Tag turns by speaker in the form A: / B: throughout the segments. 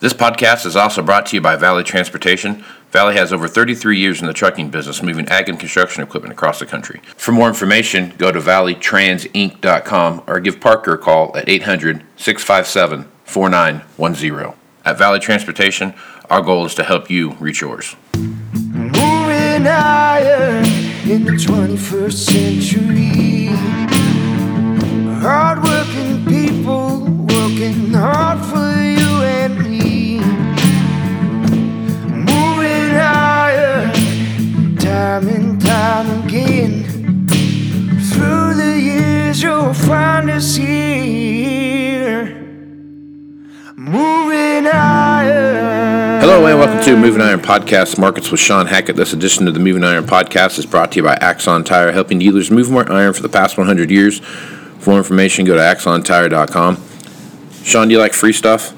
A: This podcast is also brought to you by Valley Transportation. Valley has over 33 years in the trucking business, moving ag and construction equipment across the country. For more information, go to valleytransinc.com or give Parker a call at 800 657 4910. At Valley Transportation, our goal is to help you reach yours.
B: Moving higher in the 21st century. Hardworking people working hard for time and time again. Through the years, you'll find us here. Moving higher.
A: Hello and welcome to Moving Iron Podcast Markets with Shawn Hackett. This edition of the Moving Iron Podcast is brought to you by Axon Tire, helping dealers move more iron for the past 100 years. For more information, go to axontire.com. Shawn, do you like free stuff?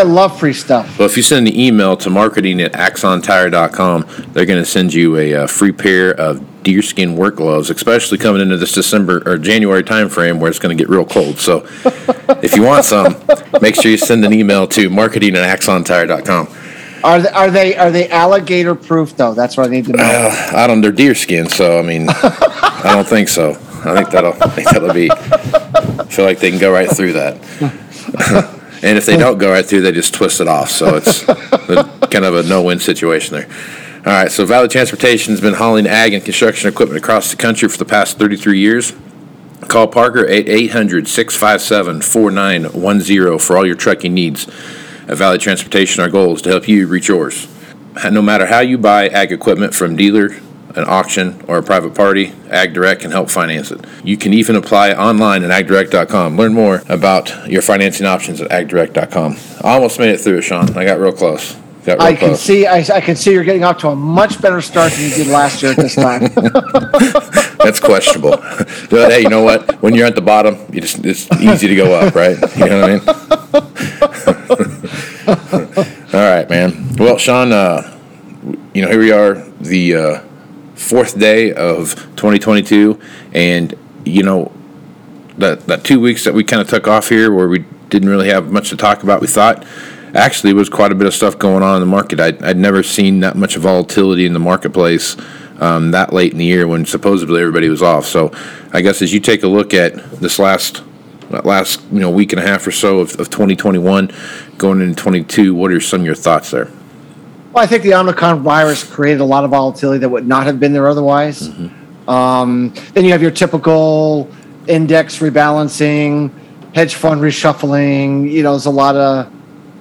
C: I love free stuff.
A: Well, if you send an email to marketing at axontire.com, they're going to send you a, uh free pair of deerskin work gloves, especially coming into this December or January timeframe where it's going to get real cold. So if you want some, make sure you send an email to marketing at axontire.com.
C: Are they, are they are they alligator proof though? That's what I need to know.
A: Uh, I don't. They're deerskin, so I mean, I don't think so. I think that'll. I think that'll be. I feel like they can go right through that. and if they hmm. don't go right through, they just twist it off. So it's kind of a no-win situation there. All right. So Valley Transportation has been hauling ag and construction equipment across the country for the past 33 years. Call Parker at 800 657 4910 for all your trucking needs. At Valley Transportation, our goal is to help you reach yours. No matter how you buy ag equipment from dealer, an auction, or a private party, Ag Direct can help finance it. You can even apply online at agdirect.com. Learn more about your financing options at agdirect.com. I almost made it through it, Shawn. I got real close. Got real
C: I can see I, I can see you're getting off to a much better start than you did last year at this time.
A: That's questionable. but hey, you know what? When you're at the bottom, you just it's easy to go up, right? You know what I mean? All right, man. Well, Shawn, uh, you know here we are, the uh, fourth day of 2022, and you know that that two weeks that we kind of took off here, where we didn't really have much to talk about. We thought actually was quite a bit of stuff going on in the market. I'd, I'd never seen that much volatility in the marketplace um, that late in the year when supposedly everybody was off. So I guess as you take a look at this last last you know week and a half or so of, of 2021 going into 22, what are some of your thoughts there?
C: Well, I think the Omicron virus created a lot of volatility that would not have been there otherwise. Um, then you have your typical index rebalancing, hedge fund reshuffling. You know, there's a lot of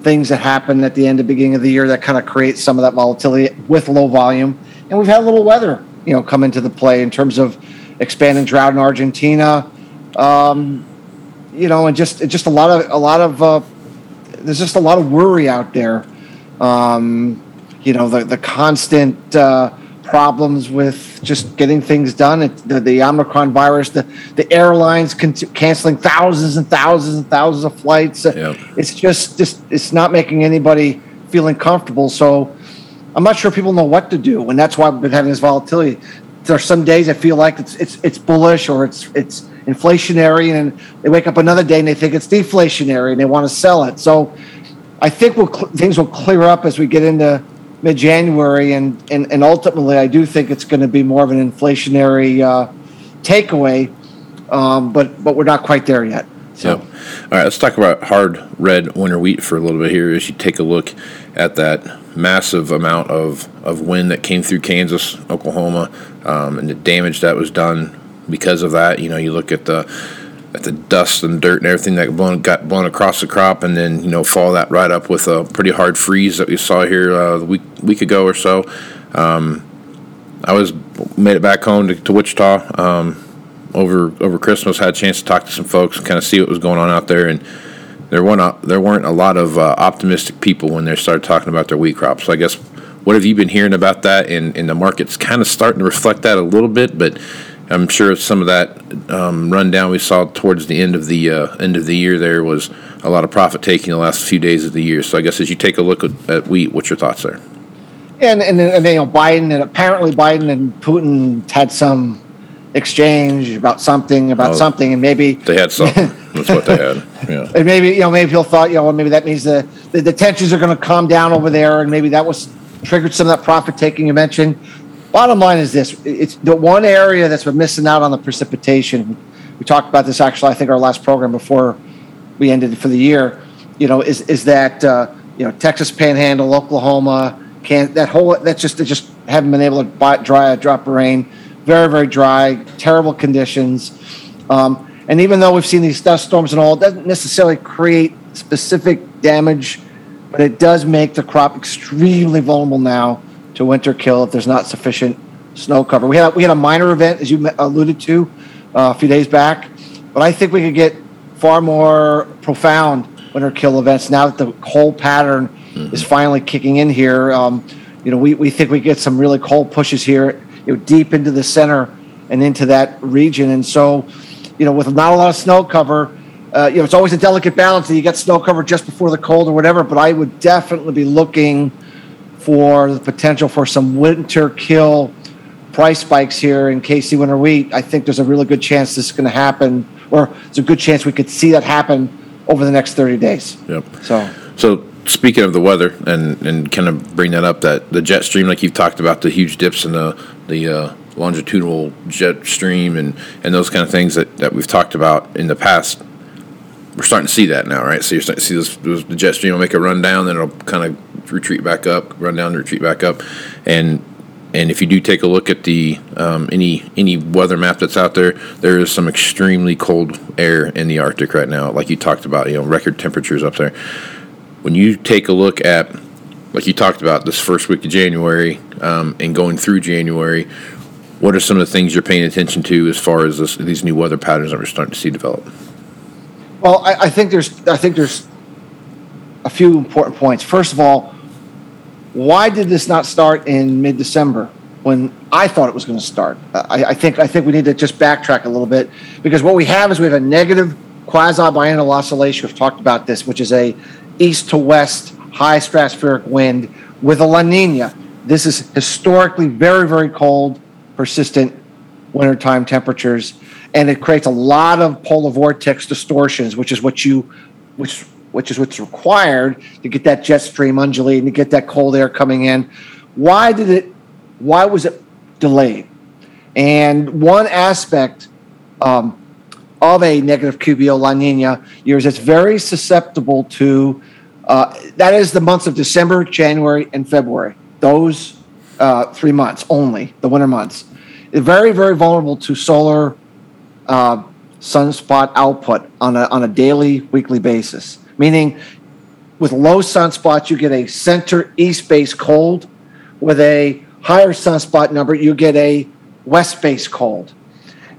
C: things that happen at the end and beginning of the year that kind of create some of that volatility with low volume. And we've had a little weather, you know, come into the play in terms of expanding drought in Argentina. Um, you know, and just just a lot of a lot of uh, there's just a lot of worry out there. Um, you know, the the constant uh, problems with just getting things done. It, the, the Omicron virus, the the airlines con- canceling thousands and thousands and thousands of flights. Uh,
A: Yeah.
C: It's just just it's not making anybody feeling comfortable. So I'm not sure people know what to do, and that's why we've been having this volatility. There are some days I feel like it's it's it's bullish or it's it's inflationary, and they wake up another day and they think it's deflationary and they want to sell it. So I think we'll things will clear up as we get into mid January, and, and and ultimately I do think it's going to be more of an inflationary uh, takeaway, um, but but we're not quite there yet. So.
A: Yep. All right, let's talk about hard red winter wheat for a little bit here as you take a look at that massive amount of, of wind that came through Kansas, Oklahoma, um, and the damage that was done because of that. You know, you look at the at the dust and dirt and everything that blown, got blown across the crop, and then you know follow that right up with a pretty hard freeze that we saw here uh, a week week ago or so. Um, I was made it back home to, to Wichita um, over over Christmas. Had a chance to talk to some folks and kind of see what was going on out there, and there weren't a, there weren't a lot of uh, optimistic people when they started talking about their wheat crop. So I guess what have you been hearing about that? And, and the market's kind of starting to reflect that a little bit, but I'm sure some of that um, rundown we saw towards the end of the uh, end of the year there was a lot of profit taking the last few days of the year. So I guess as you take a look at, at wheat, what's your thoughts there?
C: And and, and you know Biden and apparently Biden and Putin had some exchange about something about
A: Oh.
C: something and maybe
A: They had something. That's what they had. Yeah.
C: and maybe you know maybe he'll thought you know well, maybe that means the the, the tensions are going to calm down over there and maybe that was triggered some of that profit taking you mentioned. Bottom line is this: it's the one area that's been missing out on the precipitation. We talked about this actually. I think our last program before we ended for the year. You know, is is that uh, you know Texas Panhandle, Oklahoma, can that whole that's just they just haven't been able to buy, dry a drop of rain. Very very dry, terrible conditions. Um, and even though we've seen these dust storms and all, it doesn't necessarily create specific damage, but it does make the crop extremely vulnerable now to winter kill if there's not sufficient snow cover. We had we had a minor event, as you alluded to, uh, a few days back, but I think we could get far more profound winter kill events now that the whole pattern is finally kicking in here. Um, you know, we, we think we get some really cold pushes here, you know, deep into the center and into that region, and so, you know, with not a lot of snow cover. Uh, you know, it's always a delicate balance. that You get snow cover just before the cold or whatever, but I would definitely be looking for the potential for some winter kill price spikes here in KC winter wheat. I think there's a really good chance this is going to happen, or there's a good chance we could see that happen over the next 30 days.
A: Yep.
C: So,
A: So speaking of the weather, and and kind of bring that up, that the jet stream, like you've talked about, the huge dips in the the uh, longitudinal jet stream, and and those kind of things that that we've talked about in the past. We're starting to see that now, right? So you're starting to see this, this the jet stream will make a run down, then it'll kind of retreat back up, run down, retreat back up, and and if you do take a look at the um, any any weather map that's out there, there is some extremely cold air in the Arctic right now, like you talked about. You know, record temperatures up there when you take a look at, like you talked about, this first week of January um, and going through January, what are some of the things you're paying attention to as far as this, these new weather patterns that we're starting to see develop?
C: well, I, I think there's I think there's a few important points. First of all, why did this not start in mid-December when I thought it was going to start? I, I think I think we need to just backtrack a little bit because what we have is we have a negative quasi-biennial oscillation. We've talked about this, which is a east to west high stratospheric wind with a La Nina. This is historically very very cold, persistent wintertime temperatures, and it creates a lot of polar vortex distortions, which is what you, which which is what's required to get that jet stream undulating, to get that cold air coming in. Why did it? Why was it delayed? And one aspect um, of a negative QBO La Nina years, it's very susceptible to. Uh, that is the months of December, January, and February. Those uh, three months only, the winter months. Very, very vulnerable to solar uh, sunspot output on a, on a daily, weekly basis. Meaning, with low sunspots, you get a center east base cold. With a higher sunspot number, you get a west base cold.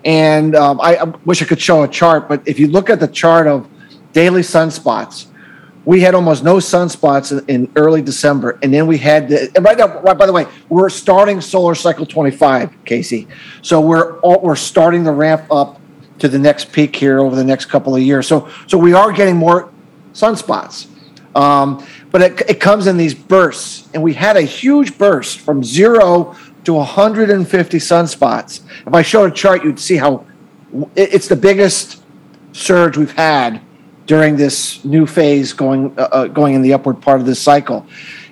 C: And um, I, wish I could show a chart, but if you look at the chart of daily sunspots, we had almost no sunspots in, in early December, and then we had the, and right now. Right, by the way, we're starting solar cycle 25, Casey. So we're all, we're starting to ramp up to the next peak here over the next couple of years. So so we are getting more sunspots, um, but it, it comes in these bursts, and we had a huge burst from zero to 150 sunspots. If I showed a chart, you'd see how it's the biggest surge we've had during this new phase going uh, uh, going in the upward part of this cycle.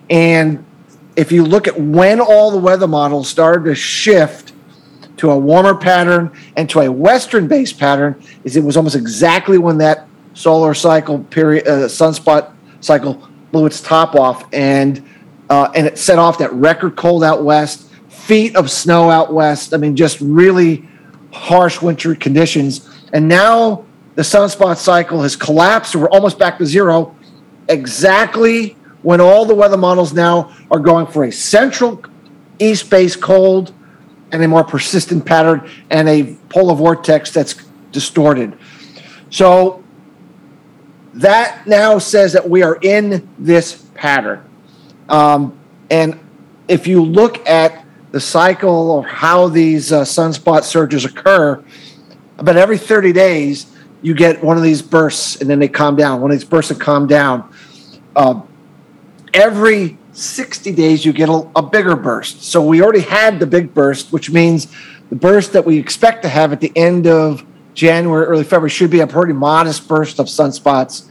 C: And if you look at when all the weather models started to shift to a warmer pattern and to a western based pattern, is it was almost exactly when that solar cycle period uh, sunspot cycle blew its top off and uh, and it set off that record cold out west, feet of snow out west. I mean, just really harsh winter conditions. And now the sunspot cycle has collapsed. We're almost back to zero. Exactly when all the weather models now are going for a central east base cold and a more persistent pattern and a polar vortex that's distorted. So that now says that we are in this pattern. Um, and if you look at the cycle of how these uh, sunspot surges occur, about every 30 days, you get one of these bursts and then they calm down. One of these bursts and calm down. Uh, every 60 days, you get a, a bigger burst. So we already had the big burst, which means the burst that we expect to have at the end of January, early February should be a pretty modest burst of sunspots.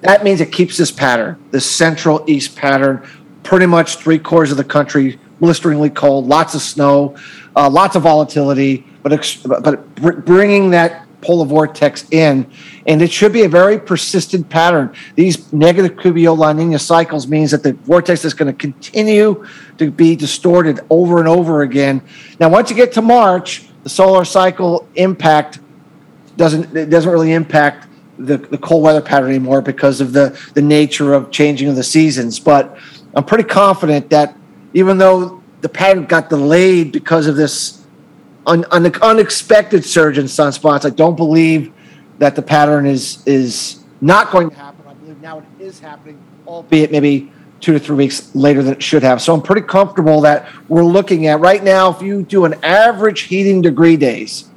C: That means it keeps this pattern, this central east pattern, pretty much three quarters of the country blisteringly cold, lots of snow, uh, lots of volatility, but ex- but bringing that polar vortex in, and it should be a very persistent pattern. These negative QBO La Nina cycles means that the vortex is going to continue to be distorted over and over again. Now, once you get to March, the solar cycle impact doesn't it doesn't really impact the, the cold weather pattern anymore because of the the nature of changing of the seasons. But I'm pretty confident that even though the pattern got delayed because of this un, un, unexpected surge in sunspots, I don't believe that the pattern is is not going to happen. I believe now it is happening, albeit maybe two to three weeks later than it should have. So I'm pretty comfortable that we're looking at right now. If you do an average heating degree days,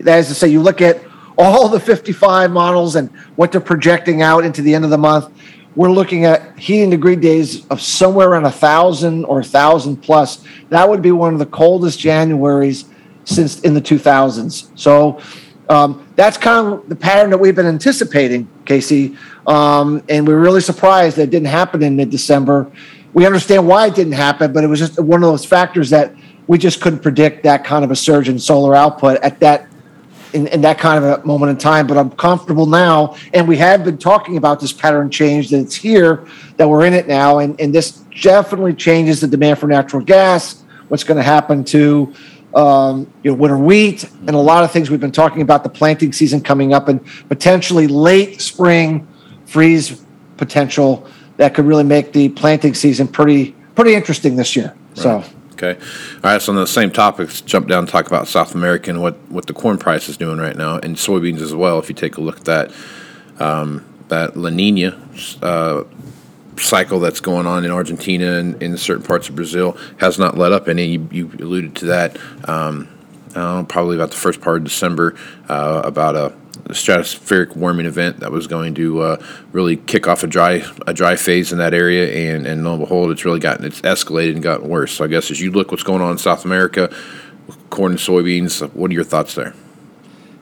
C: that is to say, you look at all the 55 models and what they're projecting out into the end of the month, we're looking at heating degree days of somewhere around a thousand or a thousand plus. That would be one of the coldest Januaries since in the 2000s. So um, that's kind of the pattern that we've been anticipating, Casey. Um, and we're really surprised that it didn't happen in mid December. We understand why it didn't happen, but it was just one of those factors that we just couldn't predict that kind of a surge in solar output at that in, in, that kind of a moment in time, but I'm comfortable now. And we have been talking about this pattern change that it's here, that we're in it now. And, and this definitely changes the demand for natural gas, what's going to happen to um, you know, winter wheat, and a lot of things we've been talking about the planting season coming up and potentially late spring freeze potential that could really make the planting season pretty pretty interesting this year. Right. So
A: Okay. All right. So on the same topics, jump down and talk about South America and what, what the corn price is doing right now, and soybeans as well. If you take a look at that, um, that La Nina uh, cycle that's going on in Argentina and in certain parts of Brazil has not let up any. You, you alluded to that. Um, uh, probably about the first part of December, uh, about a stratospheric warming event that was going to uh, really kick off a dry a dry phase in that area, and and lo and behold, it's really gotten it's escalated and gotten worse. So I guess as you look what's going on in South America, corn and soybeans, what are your thoughts there?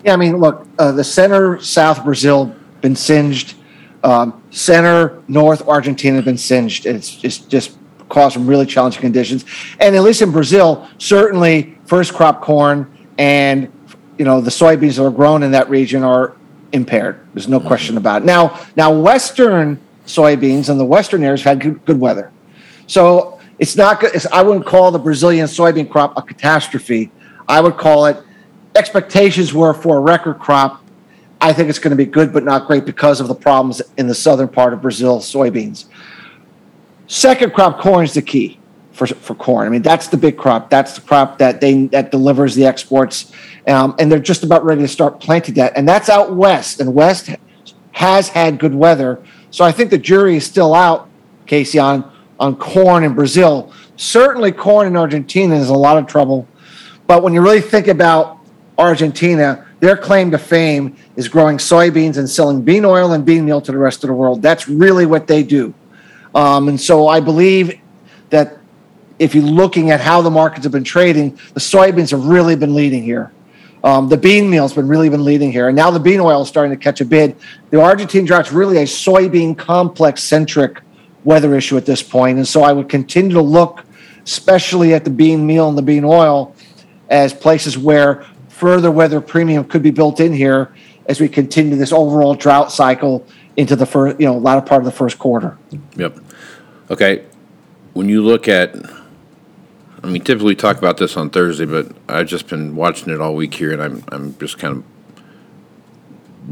C: Yeah, I mean, look, uh, the center South Brazil been singed, um, center North Argentina been singed. It's just just caused some really challenging conditions, and at least in Brazil, certainly first crop corn and you know the soybeans that are grown in that region are impaired. There's no question about it. Now, now Western soybeans and the Western areas had good, good weather, so it's not. It's, I wouldn't call the Brazilian soybean crop a catastrophe. I would call it expectations were for a record crop. I think it's going to be good, but not great because of the problems in the southern part of Brazil soybeans. Second crop corn is the key for, for corn. I mean, that's the big crop. That's the crop that they that delivers the exports, um, and they're just about ready to start planting that. And that's out west, and west has had good weather. So I think the jury is still out, Casey, on on corn in Brazil. Certainly, corn in Argentina is a lot of trouble. But when you really think about Argentina, their claim to fame is growing soybeans and selling bean oil and bean meal to the rest of the world. That's really what they do. Um, and so I believe that if you're looking at how the markets have been trading, the soybeans have really been leading here. Um, the bean meal's been really been leading here, and now the bean oil is starting to catch a bid. The Argentine drought's really a soybean complex centric weather issue at this point, and so I would continue to look, especially at the bean meal and the bean oil, as places where further weather premium could be built in here as we continue this overall drought cycle into the first, you know, latter part of the first quarter.
A: Yep. Okay. When you look at I mean, typically we talk about this on Thursday, but I've just been watching it all week here, and I'm I'm just kind of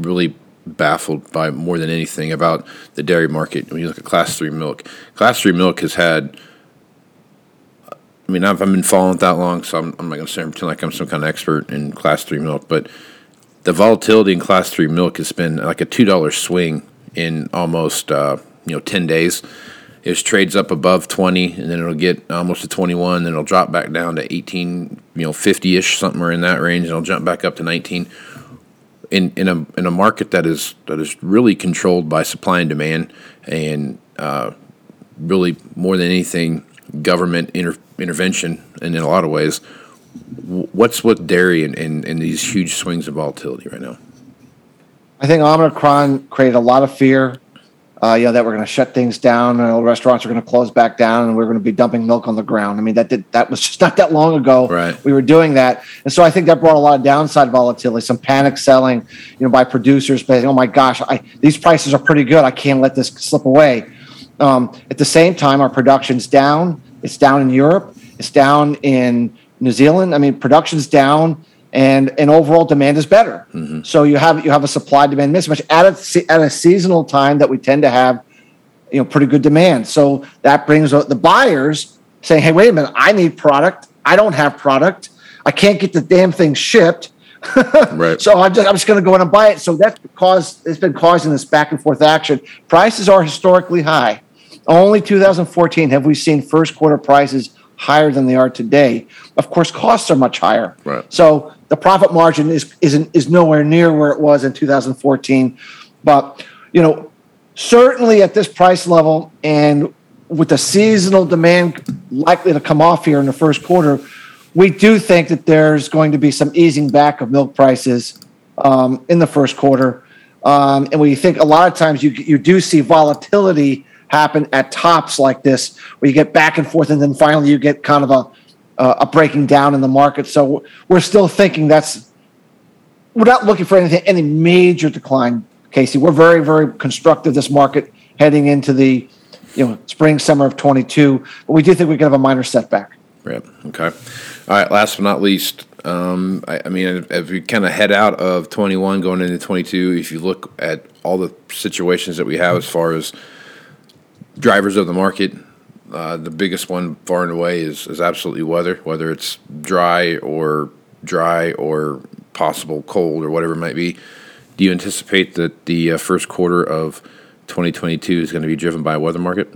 A: really baffled by more than anything about the dairy market. When you look at Class Three milk, Class Three milk has had. I mean, I've, I've been following it that long, so I'm, I'm not going to pretend like I'm some kind of expert in Class Three milk, but the volatility in Class Three milk has been like a two dollar swing in almost uh, you know ten days. It trades up above twenty, and then it'll get almost to twenty one, then it'll drop back down to eighteen, you know, fifty ish, somewhere in that range, and it'll jump back up to nineteen. In, in a in a market that is that is really controlled by supply and demand, and uh, really more than anything, government inter- intervention, and in a lot of ways, what's with dairy and, and, and these huge swings of volatility right now?
C: I think Omicron created a lot of fear. Uh, you know that we're going to shut things down, and restaurants are going to close back down, and we're going to be dumping milk on the ground. I mean, that did, that was just not that long ago.
A: Right.
C: We were doing that, and so I think that brought a lot of downside volatility, some panic selling, you know, by producers. But oh my gosh, I, these prices are pretty good. I can't let this slip away. Um, at the same time, our production's down. It's down in Europe. It's down in New Zealand. I mean, production's down and and overall demand is better. Mm-hmm. So you have you have a supply demand mismatch at a at a seasonal time that we tend to have, you know, pretty good demand. So that brings the buyers saying, "Hey, wait a minute, I need product. I don't have product. I can't get the damn thing shipped."
A: right.
C: So I'm just I'm just going to go in and buy it. So that's caused it's been causing this back and forth action. Prices are historically high. Only 2014 have we seen first quarter prices higher than they are today. Of course, costs are much higher.
A: Right.
C: So the profit margin is isn't is nowhere near where it was in 2014. But you know, certainly at this price level and with the seasonal demand likely to come off here in the first quarter, we do think that there's going to be some easing back of milk prices um, in the first quarter. Um, and we think a lot of times you you do see volatility happen at tops like this, where you get back and forth, and then finally you get kind of a uh, a breaking down in the market. So we're still thinking that's we're not looking for anything any major decline, Casey. We're very very constructive this market heading into the you know spring summer of 22, but we do think we can have a minor setback.
A: Right. Okay. All right. Last but not least, um, I, I, mean, as we kind of head out of 21 going into 22, if you look at all the situations that we have as far as drivers of the market. Uh, the biggest one, far and away, is, is absolutely weather, whether it's dry or dry or possible cold or whatever it might be. Do you anticipate that the uh, first quarter of 2022 is going to be driven by a weather market?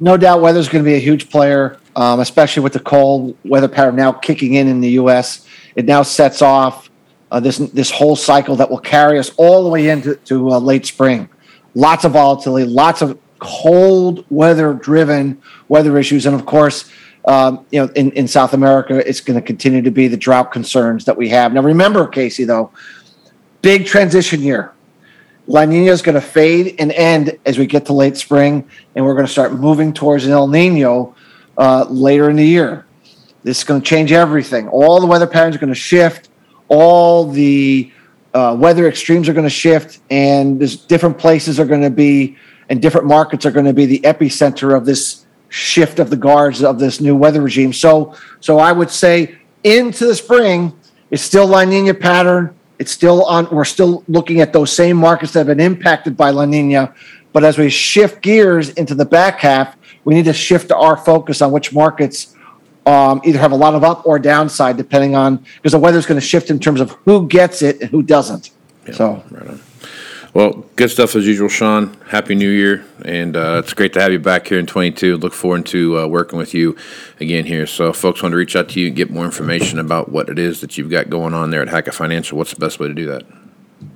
C: No doubt, weather is going to be a huge player, um, especially with the cold weather pattern now kicking in in the U.S. It now sets off uh, this this whole cycle that will carry us all the way into to, uh, late spring. Lots of volatility, lots of cold weather driven weather issues. And of course, um, you know, in, in South America, it's going to continue to be the drought concerns that we have. Now, remember, Casey, though, big transition year. La Nina is going to fade and end as we get to late spring, and we're going to start moving towards an El Nino uh, later in the year. This is going to change everything. All the weather patterns are going to shift. All the uh, weather extremes are going to shift, and there's different places are going to be and different markets are going to be the epicenter of this shift of the guards of this new weather regime. So, so I would say into the spring, it's still La Nina pattern. It's still on. We're still looking at those same markets that have been impacted by La Nina. But as we shift gears into the back half, we need to shift our focus on which markets um, either have a lot of up or downside, depending on because the weather is going to shift in terms of who gets it and who doesn't. Yeah, so, right
A: well, good stuff as usual, Shawn. Happy New Year, and uh, it's great to have you back here in 22. Look forward to uh, working with you again here. So, folks want to reach out to you and get more information about what it is that you've got going on there at Hackett Financial. What's the best way to do that?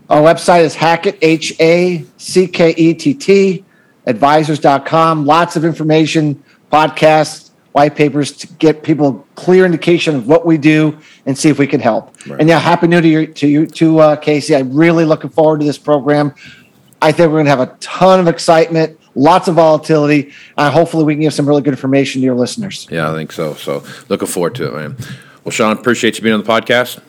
C: Our website is Hackett, H A C K E T T, advisors.com. Lots of information, podcasts, white papers to get people clear indication of what we do and see if we can help. Right. And yeah, happy new year to you, to uh, Casey. I'm really looking forward to this program. I think we're going to have a ton of excitement, lots of volatility. Uh, hopefully, we can give some really good information to your listeners.
A: Yeah, I think so. So, looking forward to it, man. Well, Shawn, appreciate you being on the podcast.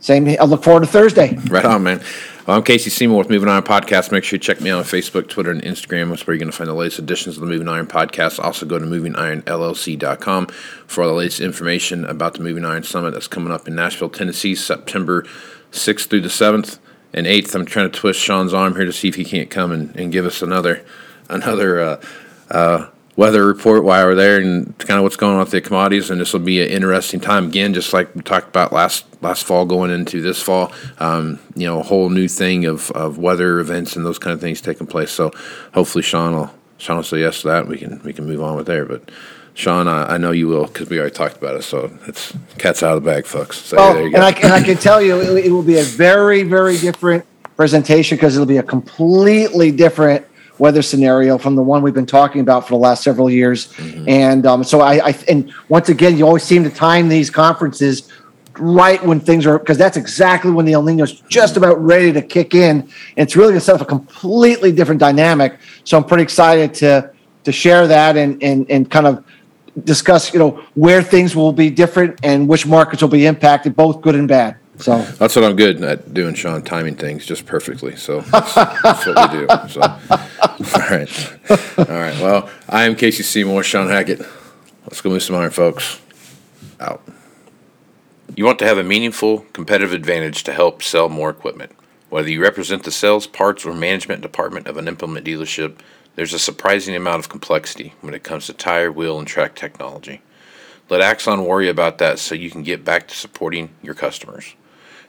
C: Same. I look forward to Thursday.
A: Right on, man. Well, I'm Casey Seymour with Moving Iron Podcast. Make sure you check me out on Facebook, Twitter, and Instagram. That's where you're going to find the latest editions of the Moving Iron Podcast. Also, go to movingironllc.com for all the latest information about the Moving Iron Summit that's coming up in Nashville, Tennessee, September 6th through the 7th. and eighth, I'm trying to twist Shawn's arm here to see if he can't come and, and give us another another uh, uh, weather report while we're there and kind of what's going on with the commodities. And this will be an interesting time again, just like we talked about last last fall going into this fall. Um, you know, a whole new thing of, of weather events and those kind of things taking place. So hopefully Shawn will Shawn will say yes to that. We can we can move on with there, but. Shawn, I, I know you will because we already talked about it. So it's cat's out of the bag, folks. So there you
C: and. I, and I can tell you, it, it will be a very, very different presentation because it'll be a completely different weather scenario from the one we've been talking about for the last several years. And um, so I, I, and once again, you always seem to time these conferences right when things are, because that's exactly when the El Nino is just about ready to kick in. And it's really going to set up a completely different dynamic. So I'm pretty excited to to share that and and and kind of discuss, you know, where things will be different and which markets will be impacted, both good and bad. So
A: That's what I'm good at doing, Shawn, timing things just perfectly. So that's, that's what we do. So, all right. All right. Well, I am Casey Seymour, Shawn Hackett. Let's go move some iron, folks. Out. You want to have a meaningful competitive advantage to help sell more equipment. Whether you represent the sales, parts, or management department of an implement dealership, there's a surprising amount of complexity when it comes to tire, wheel, and track technology. Let Axon worry about that so you can get back to supporting your customers.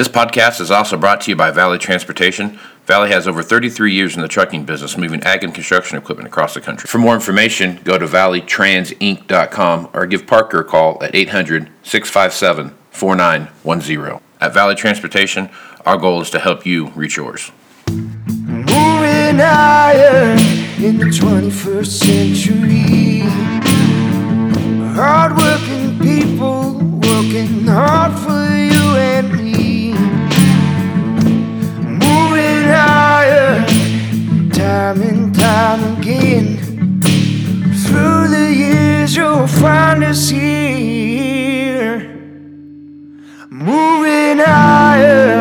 A: This podcast is also brought to you by Valley Transportation. Valley has over 33 years in the trucking business, moving ag and construction equipment across the country. For more information, go to valleytransinc.com or give Parker a call at 800 657 4910. At Valley Transportation, our goal is to help you reach yours.
B: Moving higher in the 21st century. Hardworking people will find us here, moving higher.